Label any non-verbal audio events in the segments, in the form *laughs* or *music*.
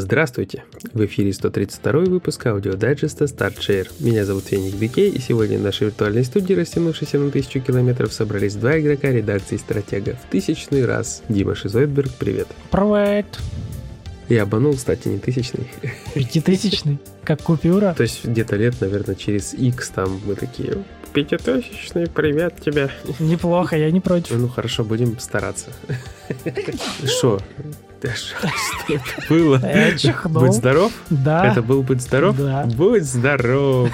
Здравствуйте! В эфире 132 выпуск аудиодайджеста Start Share. Меня зовут Феник Бикей, и сегодня в нашей виртуальной студии, растянувшейся на тысячу километров, собрались два игрока редакции Стратега. В тысячный раз. Дима Шизойдберг, привет. Привет. Я обманул, кстати, не тысячный. Пятитысячный? Как купюра? То есть где-то лет, наверное, через X там мы такие, пятитысячный, привет тебе. Неплохо, я не против. Ну хорошо, будем стараться. Что? Да что это *laughs* было? Чихнул. Будь здоров? Да. Это был «Будь здоров»? Да. Будь здоров.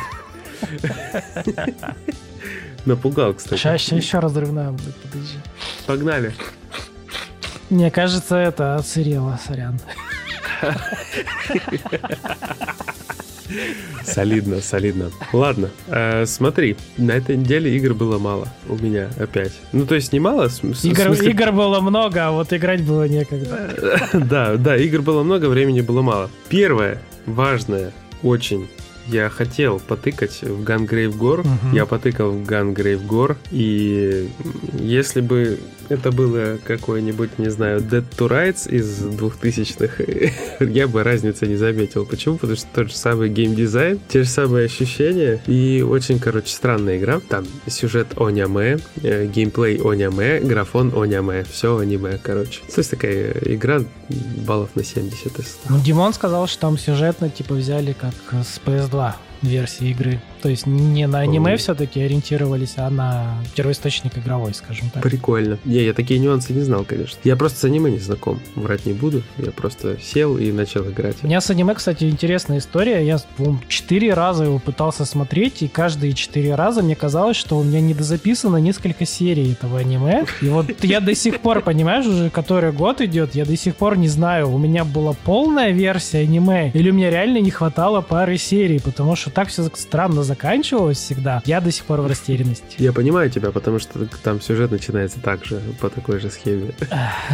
Напугал, кстати. Сейчас еще разрывная будет, подожди. Погнали. Мне кажется, это отсырело, сорян. *laughs* Солидно, солидно. Ладно, э, смотри, на этой неделе игр было мало у меня опять. Ну, то есть не мало. с- Игр, смысле- игр было много, а вот играть было некогда. *laughs* Да, да, игр было много, времени было мало. Первое, важное, очень. Я хотел потыкать в Gungrave Gore. Мгм. Я потыкал в Gungrave Gore. И если бы это было какой-нибудь, не знаю, Dead to Rights из 2000-х, *laughs* я бы разницы не заметил. Почему? Потому что тот же самый геймдизайн, те же самые ощущения. И очень, короче, странная игра. Там сюжет оняме, э, геймплей оняме, графон оняме. Все аниме, короче. То есть такая игра баллов на 70 из 100. Ну, Димон сказал, что там сюжетно типа взяли как с PS2 версии игры. То есть не на аниме О. все-таки ориентировались, а на первоисточник игровой, скажем так. Прикольно. Не, я такие нюансы не знал, конечно. Я просто с аниме не знаком. Врать не буду. Я просто сел и начал играть. У меня с аниме, кстати, интересная история. Я, по-моему, четыре раза его пытался смотреть, и каждые четыре раза мне казалось, что у меня недозаписано несколько серий этого аниме. И вот я до сих пор, понимаешь, уже который год идет, я до сих пор не знаю, у меня была полная версия аниме, или у меня реально не хватало пары серий, потому что так все странно заканчивалось всегда. Я до сих пор в растерянности. Я понимаю тебя, потому что там сюжет начинается так же, по такой же схеме.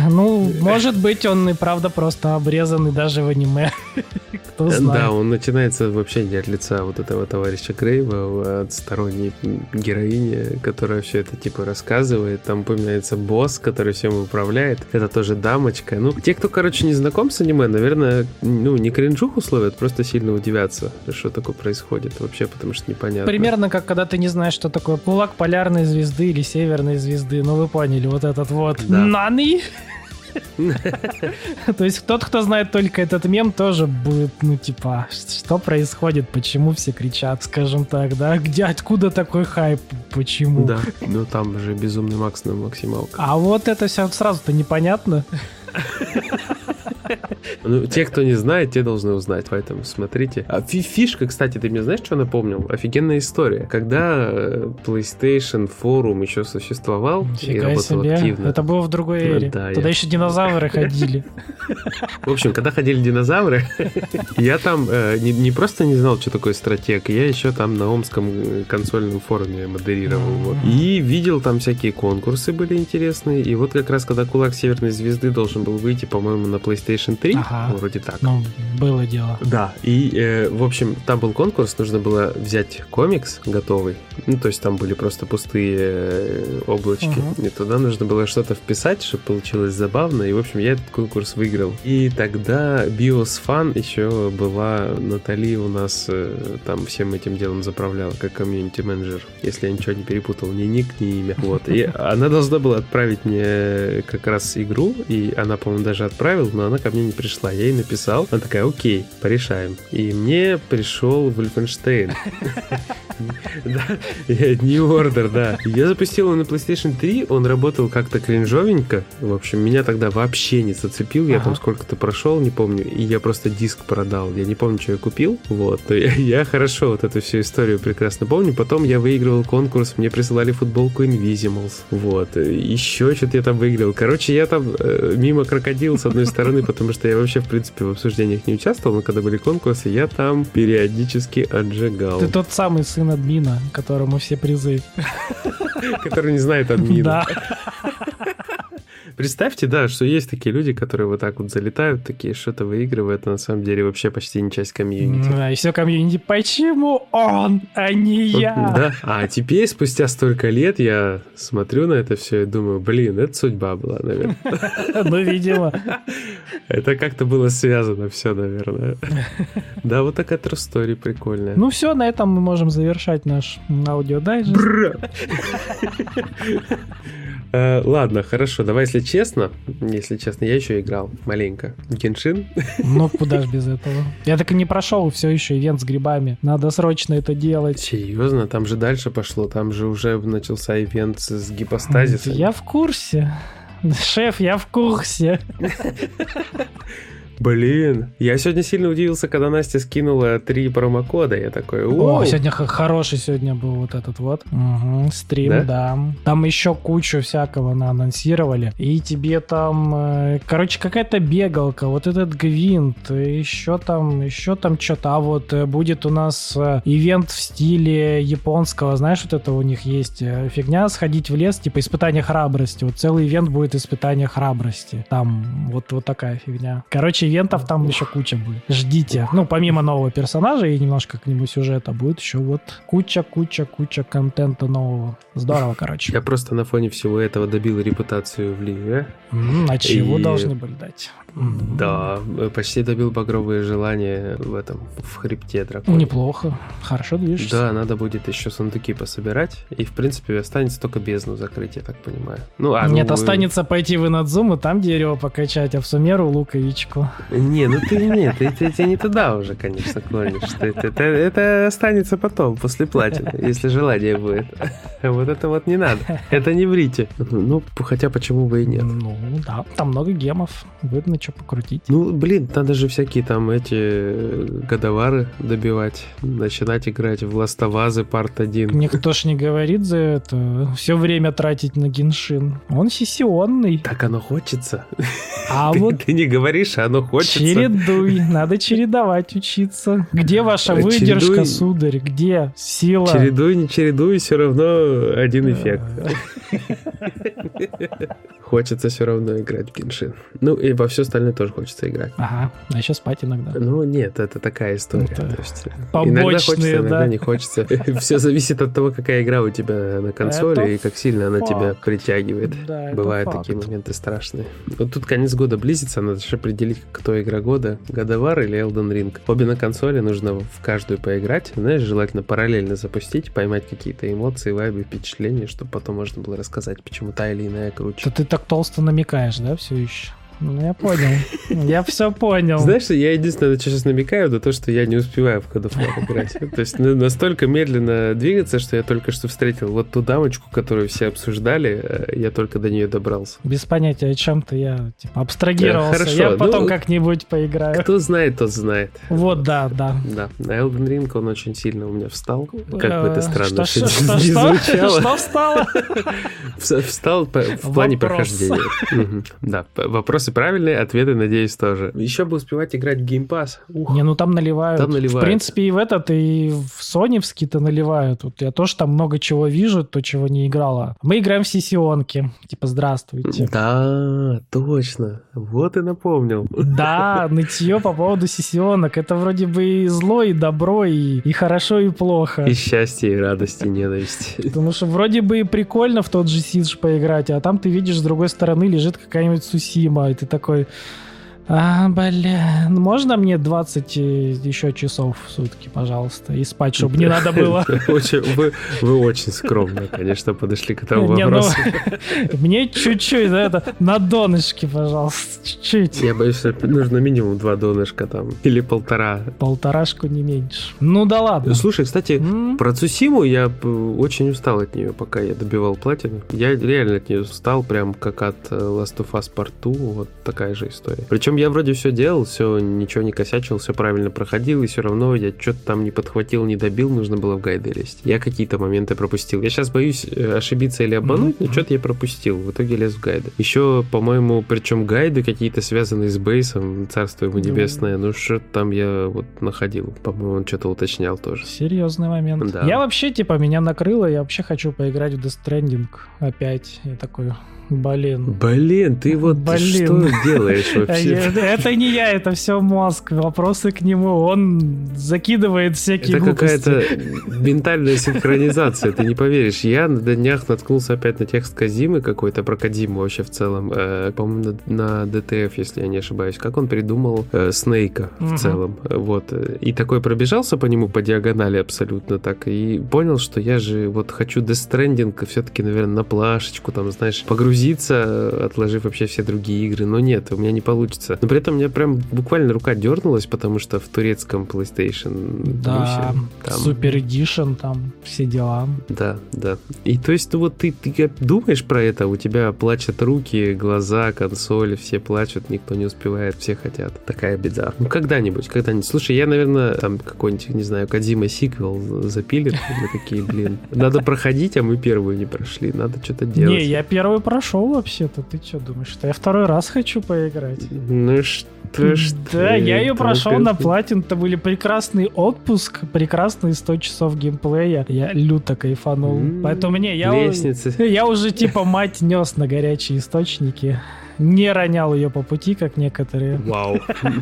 Ну, может быть, он и правда просто обрезанный даже в аниме. *laughs* Кто знает. Да, он начинается вообще не от лица вот этого товарища Грейва, а от сторонней героини, которая все это типа рассказывает. Там упоминается босс, который всем управляет. Это тоже дамочка. Ну, те, кто, короче, не знаком с аниме, наверное, ну, не кринжуху словят, просто сильно удивятся, что такое происходит вообще, потому что непонятно. Примерно как когда ты не знаешь, что такое кулак полярной звезды или северной звезды. Ну, вы поняли, вот этот вот. Да. Наны! *laughs* То есть тот, кто знает только этот мем, тоже будет, ну, типа, что происходит, почему все кричат, скажем так, да? Где, откуда такой хайп, почему? Да, ну там же безумный Макс на максималках. А вот это все сразу-то непонятно. *laughs* *laughs* Ну, те, кто не знает, те должны узнать, поэтому смотрите. А фи- фишка, кстати, ты мне знаешь, что напомнил? Офигенная история. Когда э, PlayStation форум еще существовал и работал себе. активно. Это было в другой эре. Да, Туда я- еще динозавры *laughs* ходили. В общем, когда ходили динозавры, *laughs* я там э, не, не просто не знал, что такое стратег, я еще там на Омском э, консольном форуме модерировал. вот. И видел там всякие конкурсы были интересные. И вот как раз, когда Кулак Северной Звезды должен был выйти, по-моему, на PlayStation 3, Ага. вроде так. Ну, было дело. Да, и, э, в общем, там был конкурс, нужно было взять комикс готовый, ну, то есть там были просто пустые э, облачки, Мгм. и туда нужно было что-то вписать, чтобы получилось забавно, и, в общем, я этот конкурс выиграл. И тогда Bios Fun еще была, Натали у нас э, там всем этим делом заправляла, как комьюнити-менеджер, если я ничего не перепутал, ни ник, ни имя. Вот, и она должна была отправить мне как раз игру, и она, по-моему, даже отправила, но она ко мне не пришла. Я ей написал, она такая, окей, порешаем. И мне пришел Wolfenstein. *laughs* New Order, да. Я запустил его на PlayStation 3, он работал как-то кринжовенько. В общем, меня тогда вообще не зацепил. Я там сколько-то прошел, не помню. И я просто диск продал. Я не помню, что я купил. Вот. *laughs* Я хорошо вот эту всю историю прекрасно помню. Потом я выигрывал конкурс, мне присылали футболку Invisimals. Вот. Еще что-то я там выиграл. Короче, я там э, мимо крокодил с одной стороны, потому что я вообще, в принципе, в обсуждениях не участвовал, но когда были конкурсы, я там периодически отжигал. Ты тот самый сын админа, которому все призы. Который не знает админа. Да. Представьте, да, что есть такие люди, которые вот так вот залетают, такие что-то выигрывают, а на самом деле вообще почти не часть комьюнити. Да, и все комьюнити, почему он, а не я? Да, а теперь, спустя столько лет, я смотрю на это все и думаю, блин, это судьба была, наверное. *laughs* Ну, видимо. Это как-то было связано все, наверное. Да, вот такая story прикольная. Ну все, на этом мы можем завершать наш аудиодайджест. Э, ладно, хорошо, давай, если честно, если честно, я еще играл маленько. Genshin. Ну, куда ж без этого. Я так и не прошел все еще ивент с грибами. Надо срочно это делать. Серьезно? Там же дальше пошло, там же уже начался ивент с гипостазисом. Я в курсе. Шеф, я в курсе. *laughs* Блин, я сегодня сильно удивился, когда Настя скинула три промокода. Я такой, о, сегодня хороший сегодня был вот этот вот угу, стрим, да? да. Там еще кучу всякого на анонсировали. И тебе там, э, короче, какая-то бегалка, вот этот гвинт, еще там, еще там что-то. А вот э, будет у нас э, ивент в стиле японского, знаешь, вот это у них есть фигня, сходить в лес, типа испытание храбрости. Вот целый ивент будет испытание храбрости. Там вот, вот такая фигня. Короче, ивентов там еще куча будет. Ждите. Ну, помимо нового персонажа и немножко к нему сюжета, будет еще вот куча-куча-куча контента нового. Здорово, короче. Я просто на фоне всего этого добил репутацию в Ливе. А чего и... должны были дать? Да, почти добил багровые желания в этом, в хребте дракона. Неплохо, хорошо движешься. Да, надо будет еще сундуки пособирать, и в принципе останется только бездну закрыть, я так понимаю. Ну, а Нет, ну, останется пойти в Инадзуму, там дерево покачать, а в Сумеру луковичку. Не, ну ты нет, ты, ты, ты не туда уже, конечно, клонишь. Ты, это, это, это останется потом, после платины, если желание будет. Вот это вот не надо. Это не врите. Ну, хотя почему бы и нет. Ну, да, там много гемов. Видно, что покрутить. Ну, блин, надо же всякие там эти э, годовары добивать, начинать играть в ластовазы парт 1. Никто ж не говорит за это. Все время тратить на геншин. Он сессионный. Так оно хочется. А ты, вот... Ты не говоришь, а оно хочется. Чередуй. Надо чередовать, учиться. Где ваша выдержка, чередуй... сударь? Где сила? Чередуй, не чередуй, все равно один эффект. *laughs* Хочется все равно играть в Геншин. Ну и во все остальное тоже хочется играть. Ага, а еще спать иногда. Ну нет, это такая история. Это То есть, побочные, иногда хочется, иногда да? не хочется. *laughs* Все зависит от того, какая игра у тебя на консоли это и как сильно она тебя притягивает. Да, Бывают такие моменты страшные. Вот тут конец года близится, надо же определить, кто игра года, Годовар или Elden Ring. Обе на консоли, нужно в каждую поиграть, знаешь, желательно параллельно запустить, поймать какие-то эмоции, вайбы, впечатления, чтобы потом можно было рассказать, почему та или иная круче. То ты так толсто намекаешь, да, все еще? Ну, я понял. Я все понял. Знаешь, я единственное, что сейчас намекаю, это то, что я не успеваю в God of War играть. То есть настолько медленно двигаться, что я только что встретил вот ту дамочку, которую все обсуждали, э, я только до нее добрался. Без понятия, о чем-то я типа, абстрагировался. Хорошо. Я потом ну, как-нибудь поиграю. Кто знает, тот знает. Вот, да, да. Да, на Elden Ring он очень сильно у меня встал. Как бы это странно что, что, не звучало. Что встало? *laughs* Встал в плане прохождения. Да, вопросы вопросы правильные, ответы, надеюсь, тоже. Еще бы успевать играть в Game Pass. Ух. Не, ну там наливают. Там наливают. В принципе, и в этот, и в Соневский-то наливают. Вот я тоже там много чего вижу, то, чего не играла. Мы играем в сессионки. Типа, здравствуйте. Да, точно. Вот и напомнил. Да, нытье по поводу сессионок. Это вроде бы и зло, и добро, и, и хорошо, и плохо. И счастье, и радость, и ненависть. Потому что вроде бы и прикольно в тот же Сидж поиграть, а там ты видишь, с другой стороны лежит какая-нибудь Сусима, и ты такой, а, блин, можно мне 20 э, еще часов в сутки, пожалуйста, и спать, чтобы не надо было? *laughs* Вы, вы очень скромно, конечно, подошли к этому ну, вопросу. *laughs* Мне чуть-чуть, да, это на донышке, пожалуйста, чуть-чуть. Я боюсь, что нужно минимум два донышка там, или полтора. Полторашку не меньше. Ну да ладно. Слушай, кстати, про Цусиму я очень устал от нее, пока я добивал платину. Я реально от нее устал, прям как от э, Last of Us Part 2, вот такая же история. Причем я вроде все делал, все, ничего не косячил, все правильно проходил, и все равно я что-то там не подхватил, не добил, нужно было в гайды лезть. Я какие-то моменты пропустил. Я сейчас боюсь э, ошибиться или обмануть, mm-hmm. но что-то я пропустил. В итоге лез в гайды. Еще, по-моему, причем гайды какие-то связанные с бейсом, царство ему небесное, ну что там я вот находил. По-моему, он что-то уточнял тоже. Серьезный момент. Да. Я вообще, типа, меня накрыло, я вообще хочу поиграть в Death Stranding опять. Я такой, Блин. Блин, ты вот Блин. что делаешь вообще? *laughs* Это не я, это все мозг. Вопросы к нему. Он закидывает всякие Это какая-то ментальная синхронизация, ты не поверишь. Я на днях наткнулся опять на текст Казимы какой-то, про Кадиму вообще в целом. Э, по-моему, на, DTF, если я не ошибаюсь. Как он придумал э, Снейка в целом. Вот. И такой пробежался по нему по диагонали абсолютно так. И понял, что я же вот хочу Stranding все-таки, наверное, на плашечку, там, знаешь, погрузить погрузиться, отложив вообще все другие игры, но нет, у меня не получится. Но при этом у меня прям буквально рука дернулась, потому что в турецком PlayStation да, там... Super Edition, там все дела. Да, да. И то есть, ну вот ты, ты думаешь про это, у тебя плачут руки, глаза, консоли, все плачут, никто не успевает, все хотят. Такая беда. Ну когда-нибудь, когда-нибудь. Слушай, я, наверное, там какой-нибудь, не знаю, Кадима сиквел запилит. Мы такие, блин, надо проходить, а мы первую не прошли, надо что-то делать. Не, я первую прошел прошел вообще-то. Ты что думаешь, что я второй раз хочу поиграть? Ну что ж Да, я ее прошел на платин. Это были прекрасный отпуск, прекрасные 100 часов геймплея. Я люто кайфанул. Поэтому не, я, *laughs* я уже типа мать нес на горячие источники не ронял ее по пути, как некоторые. Вау.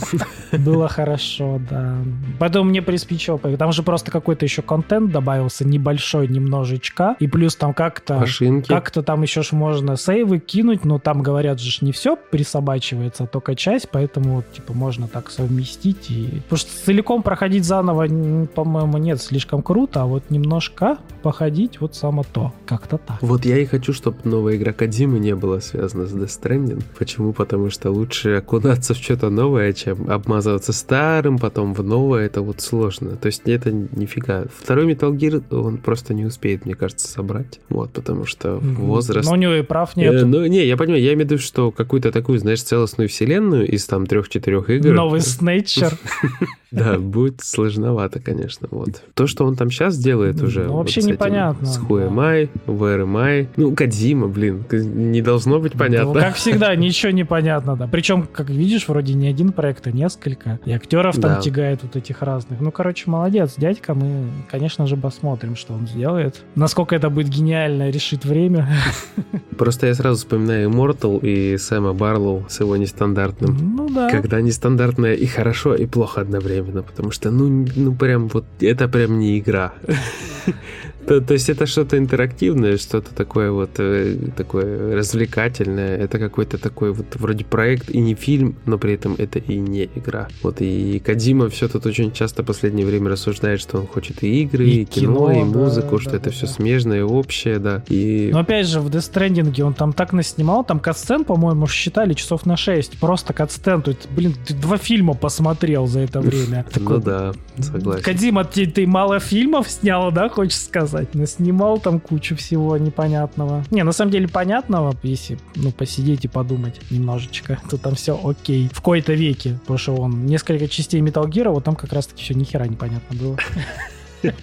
*laughs* Было хорошо, да. Поэтому мне приспичило. Там же просто какой-то еще контент добавился, небольшой немножечко. И плюс там как-то... Как-то там еще ж можно сейвы кинуть, но там, говорят же, не все присобачивается, а только часть, поэтому, типа, можно так совместить. И... Потому что целиком проходить заново, по-моему, нет, слишком круто, а вот немножко походить, вот само то. Как-то так. Вот я и хочу, чтобы новая игра Кадимы не была связана с Death Stranding. Почему? Потому что лучше окунаться в что-то новое, чем обмазываться старым, потом в новое. Это вот сложно. То есть это нифига. Второй Metal Gear он просто не успеет, мне кажется, собрать. Вот, потому что возраст... Но у него и прав нет. Э, ну, не, я понимаю, я имею в виду, что какую-то такую, знаешь, целостную вселенную из там трех-четырех игр... Новый Снейчер. *laughs* Да, будет сложновато, конечно. Вот. То, что он там сейчас делает уже... Ну, вообще непонятно. С Хуэмай, ВРМай. Ну, Кадзима, блин, не должно быть понятно. Как всегда, ничего не понятно, да. Причем, как видишь, вроде не один проект, а несколько. И актеров там да. тягает вот этих разных. Ну, короче, молодец, дядька. Мы, конечно же, посмотрим, что он сделает. Насколько это будет гениально, решит время. *laughs* Просто я сразу вспоминаю Immortal и Сэма Барлоу с его нестандартным. Ну да. Когда нестандартное и хорошо, и плохо одновременно. Потому что, ну, ну прям вот, это прям не игра. *laughs* То, то есть это что-то интерактивное, что-то такое вот э, такое развлекательное. Это какой-то такой вот вроде проект и не фильм, но при этом это и не игра. Вот и Кадима все тут очень часто в последнее время рассуждает, что он хочет и игры, и, и кино, кино, и музыку, да, что да, это да, все да. смежное, общее, да. И... Но опять же, в Death Stranding он там так наснимал, там катсцен, по-моему, считали часов на 6. Просто катсцен. То есть, блин, ты два фильма посмотрел за это время. Ну да, согласен. Кадима, ты, ты мало фильмов снял, да, хочешь сказать? Сказать. Наснимал там кучу всего непонятного. Не, на самом деле понятного, если ну, посидеть и подумать немножечко, то там все окей. В кои-то веке, потому что он несколько частей Metal Gear, вот там как раз-таки все нихера непонятно было. *laughs*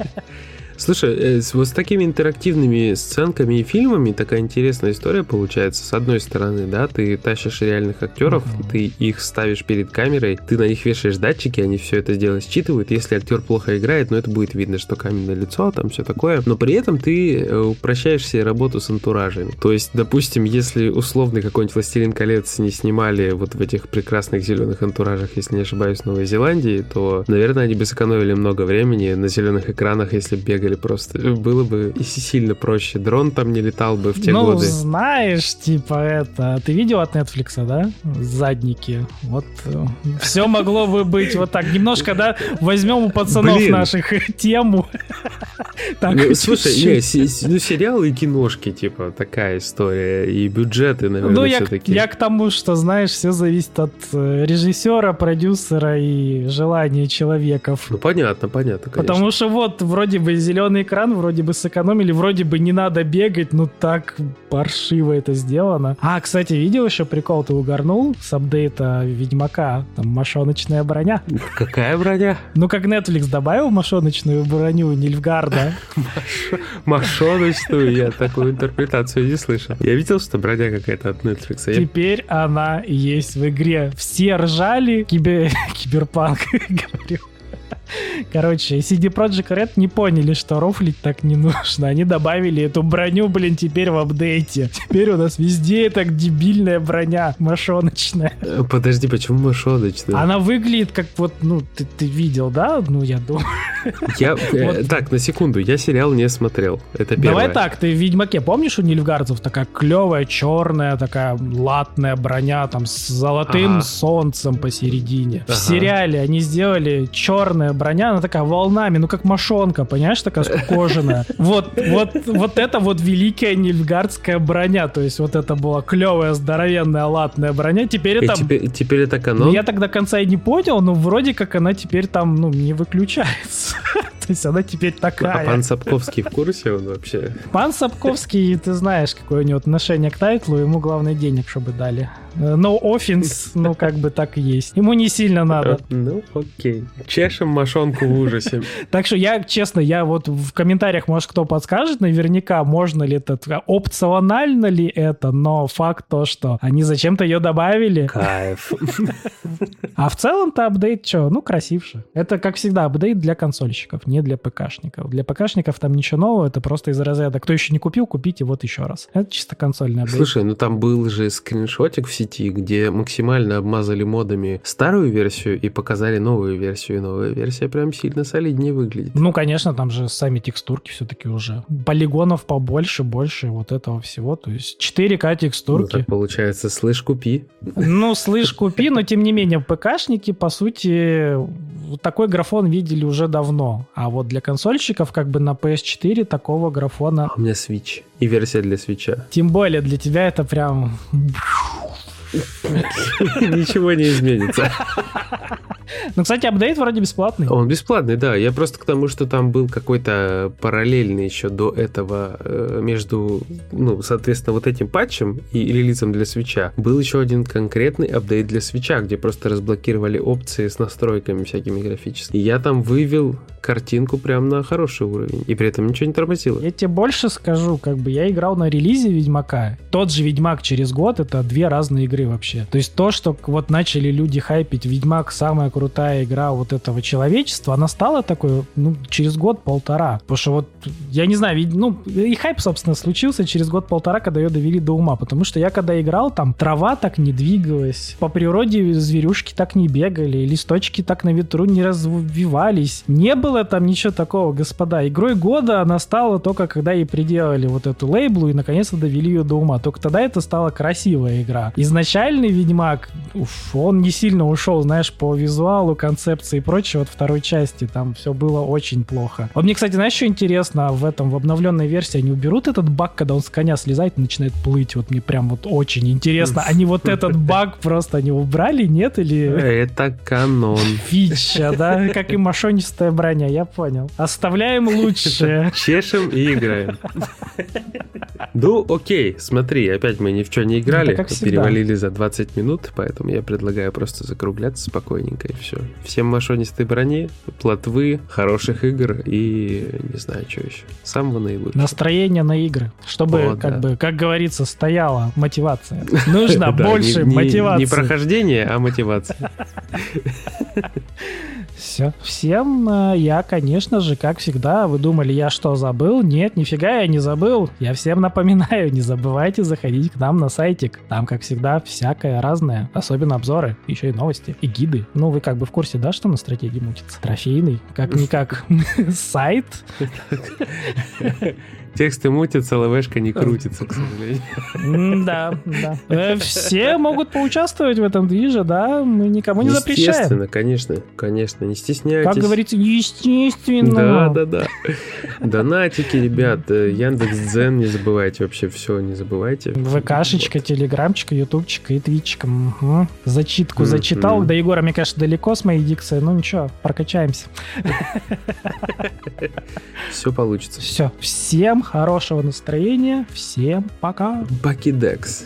Слушай, э, вот с такими интерактивными сценками и фильмами такая интересная история получается. С одной стороны, да, ты тащишь реальных актеров, uh-huh. ты их ставишь перед камерой, ты на них вешаешь датчики, они все это дело считывают. Если актер плохо играет, ну это будет видно, что каменное лицо, там все такое. Но при этом ты э, упрощаешь себе работу с антуражами. То есть, допустим, если условный какой-нибудь «Властелин колец» не снимали вот в этих прекрасных зеленых антуражах, если не ошибаюсь, в Новой Зеландии, то, наверное, они бы сэкономили много времени на зеленых экранах, если бегать бегали просто. Было бы сильно проще. Дрон там не летал бы в те ну, годы. Ну, знаешь, типа это... Ты видел от Netflix, да? Задники. Вот э, все могло бы быть вот так. Немножко, да, возьмем у пацанов Блин. наших *laughs* тему. Так, ну, слушай, не, ну сериалы и киношки, типа, такая история. И бюджеты, наверное, ну, я, все-таки. Я к тому, что, знаешь, все зависит от э, режиссера, продюсера и желания человеков. Ну, понятно, понятно, конечно. Потому что вот, вроде бы зеленый экран, вроде бы сэкономили, вроде бы не надо бегать, но так паршиво это сделано. А, кстати, видел еще прикол, ты угорнул с апдейта Ведьмака, там мошоночная броня. Какая броня? Ну, как Netflix добавил мошоночную броню Нильфгарда. *laughs* Мошоночную, я такую интерпретацию не слышал. Я видел, что броня какая-то от Netflix. Теперь она есть в игре. Все ржали, *laughs* киберпанк *laughs* говорил. Короче, CD Projekt Red не поняли, что рофлить так не нужно. Они добавили эту броню, блин, теперь в апдейте. Теперь у нас везде так дебильная броня, мошоночная. Э, подожди, почему мошоночная? Она выглядит как вот, ну, ты, ты видел, да? Ну, я думаю. Я, *laughs* э, вот. Так, на секунду, я сериал не смотрел. Это первое. Давай так, ты в Ведьмаке помнишь у Нильфгардцев такая клевая, черная, такая латная броня, там, с золотым ага. солнцем посередине. Ага. В сериале они сделали черная броня, она такая волнами, ну как мошонка, понимаешь, такая кожаная. Вот, вот, вот это вот великая нильфгардская броня, то есть вот это была клевая, здоровенная, латная броня, теперь это... Теперь, теперь это канон? Я до конца и не понял, но вроде как она теперь там, ну, не выключается. То есть она теперь такая. А пан Сапковский в курсе он вообще? Пан Сапковский, ты знаешь, какое у него отношение к тайтлу, ему главное денег, чтобы дали. No offense, ну как бы так и есть. Ему не сильно надо. Ну окей. Чешем мошонку в ужасе. *laughs* Так что я, честно, я вот в комментариях, может, кто подскажет, наверняка, можно ли это, опционально ли это, но факт то, что они зачем-то ее добавили. Кайф. *laughs* А в целом-то апдейт что? Ну, красивше. Это, как всегда, апдейт для консольщиков, не для ПКшников. Для ПКшников там ничего нового, это просто из разряда. Кто еще не купил, купите вот еще раз. Это чисто консольный апдейт. Слушай, ну там был же скриншотик в сети, где максимально обмазали модами старую версию и показали новую версию. И новая версия прям сильно солиднее выглядит. Ну, конечно, там же сами текстурки все-таки уже. Полигонов побольше, больше вот этого всего. То есть 4К текстурки. Ну, так получается, слышь, купи. Ну, слышь, купи, но тем не менее, ПКшники, по сути, такой графон видели уже давно. А вот для консольщиков, как бы на PS4 такого графона... А у меня Switch и версия для свеча. Тем более для тебя это прям *laughs* Ничего не изменится. *laughs* Ну, кстати, апдейт вроде бесплатный. Он бесплатный, да. Я просто к тому, что там был какой-то параллельный еще до этого э, между, ну, соответственно, вот этим патчем и релизом для свеча. Был еще один конкретный апдейт для свеча, где просто разблокировали опции с настройками всякими графическими. И я там вывел картинку прям на хороший уровень. И при этом ничего не тормозило. Я тебе больше скажу, как бы я играл на релизе Ведьмака. Тот же Ведьмак через год это две разные игры вообще. То есть то, что вот начали люди хайпить Ведьмак самая крутая игра вот этого человечества, она стала такой, ну, через год-полтора. Потому что вот, я не знаю, ну, и хайп, собственно, случился через год-полтора, когда ее довели до ума. Потому что я когда играл, там трава так не двигалась, по природе зверюшки так не бегали, листочки так на ветру не развивались. Не было там ничего такого, господа. Игрой года она стала только когда ей приделали вот эту лейблу и наконец-то довели ее до ума. Только тогда это стала красивая игра. Изначальный Ведьмак, уф, он не сильно ушел, знаешь, по визуалу, концепции и прочее. Вот второй части там все было очень плохо. Вот мне, кстати, знаешь, что интересно? В этом, в обновленной версии они уберут этот баг, когда он с коня слезает и начинает плыть. Вот мне прям вот очень интересно. Они вот этот баг просто не убрали, нет? Или... Это канон. Фича, да? Как и мошонистая броня я понял. Оставляем лучше. Чешем и играем. Ну, окей, смотри, опять мы ни в чем не играли, перевалили за 20 минут, поэтому я предлагаю просто закругляться спокойненько и все. Всем машонистой брони, плотвы, хороших игр и не знаю, что еще. Самого наилучшего. Настроение на игры, чтобы, О, как да. бы, как говорится, стояла мотивация. *laughs* Нужно больше мотивации. Не прохождение, а мотивация. Все. Всем э, я, конечно же, как всегда, вы думали, я что, забыл? Нет, нифига я не забыл. Я всем напоминаю, не забывайте заходить к нам на сайтик. Там, как всегда, всякое разное. Особенно обзоры, еще и новости, и гиды. Ну, вы как бы в курсе, да, что на стратегии мутится? Трофейный, как-никак *laughs* сайт. *laughs* Тексты мутятся, ЛВшка не крутится, к сожалению. Да, да. Э, все могут поучаствовать в этом движе, да, мы никому не запрещаем. Естественно, конечно, конечно. не стесняйтесь. Как говорится, естественно. Да, да, да. Донатики, ребят, э, Яндекс Дзен, не забывайте вообще все, не забывайте. ВКшечка, Телеграмчика, Ютубчика и Твичка. Зачитку зачитал. До Егора, мне, конечно, далеко с моей дикцией. Ну ничего, прокачаемся. Все получится. Все. Всем хорошего настроения. Всем пока. Бакидекс.